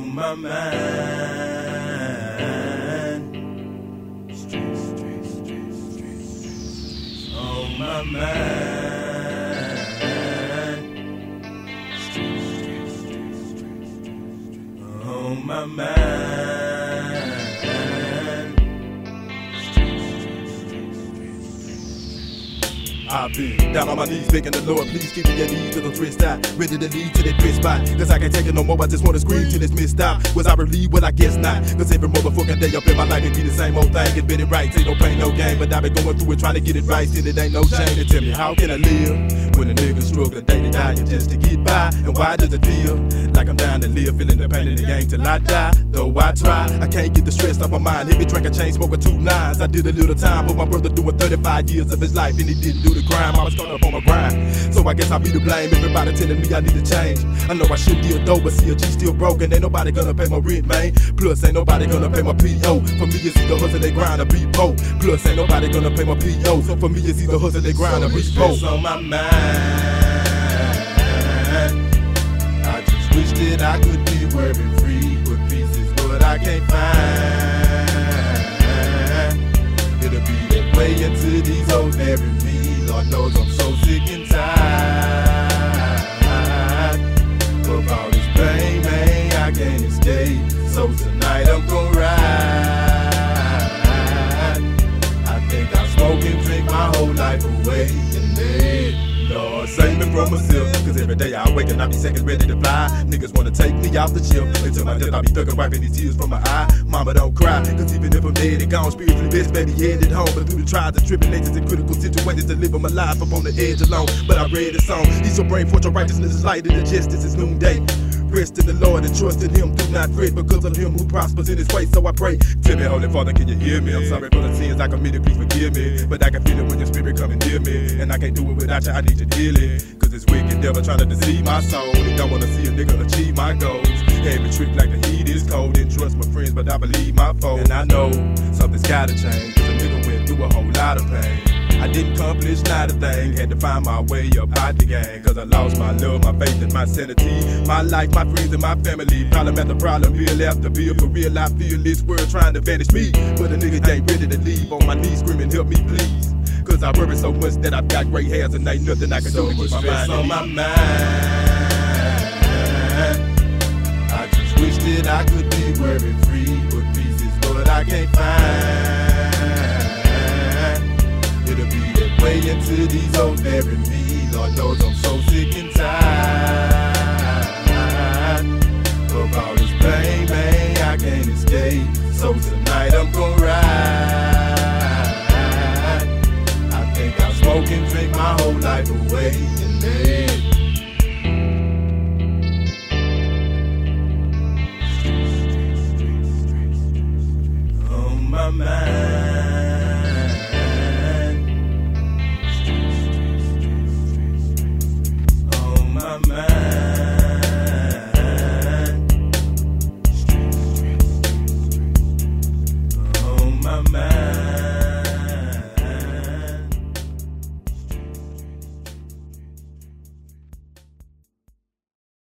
my mind. Streets, streets, streets, streets. On oh, my mind. Streets, streets, streets, streets, streets. On oh, my mind. I've been down on my knees begging the Lord, please keep me at ease till I'm twist out. Ready to lead to that twist spot. Cause I can't take it no more, I just wanna scream till it's missed out. Was I relieved? Well, I guess not. Cause every motherfucking day up in my life, it be the same old thing. Get it right, ain't no pain, no gain. But I've been going through it trying to get it right, still it ain't no change. And tell me, how can I live when a nigga struggle day to day just to get by? And why does it feel like I'm down to live, feeling the pain in the game till I die? Though I try, I can't get the stress off my mind. Hit me drink a chain, smoking two nines. I did a little time, but my brother doing 35 years of his life, and he didn't do the crime. I was caught up on my grind. So I guess I'll be to blame. Everybody telling me I need to change. I know I should be a dope, but see a G still broken. Ain't nobody gonna pay my rent, man. Plus, ain't nobody gonna pay my PO. For me, it's either hustle, they grind, or be poor. Plus, ain't nobody gonna pay my PO. So for me, it's either hustle, they grind, or be poor. On my mind. I just wish that I could be worry free, but peace is what I can't find. It'll be that way until these hoes knows I'm so sick and myself. Cause every day I wake and I be seconds ready to fly. Niggas wanna take me off the shelf. Until my death, I be and wiping these tears from my eye. Mama, don't cry. Cause even if I'm dead and gone, spiritually best, baby, headed home. But through the trials and tribulations and critical situations, to live my life up on the edge alone. But I read a song. He's so brain fortune, righteousness is light, and the justice is noonday. Rest in the Lord and trust in Him. Do not fret because of Him who prospers in His way. So I pray. Tell me, Holy Father, can you hear me? I'm sorry for the sins I committed. Please forgive me. But I can feel it when your spirit coming near me. And I can't do it without you. I need your healing. This wicked devil trying to deceive my soul. They don't wanna see a nigga achieve my goals. Had trick like the heat is cold. Didn't trust my friends, but I believe my foes. And I know something's gotta change. Cause a nigga went through a whole lot of pain. I didn't accomplish not a thing. Had to find my way up out the gang. Cause I lost my love, my faith, and my sanity. My life, my friends, and my family. Problem after problem, bill after bill. For real, I feel this world trying to vanish me. But a nigga ain't ready to leave. On my knees screaming, help me please. Cause I worry so much that I've got gray hairs and ain't nothing I can So do to keep my mind on my ease. I just wish that I could be worry free, but peace is what I can't find. It'll be that way until these hoes marry me. Lord knows I'm so sick and tired of all this pain, man. I can't escape. So tonight I'm gonna smoke and drink my whole life away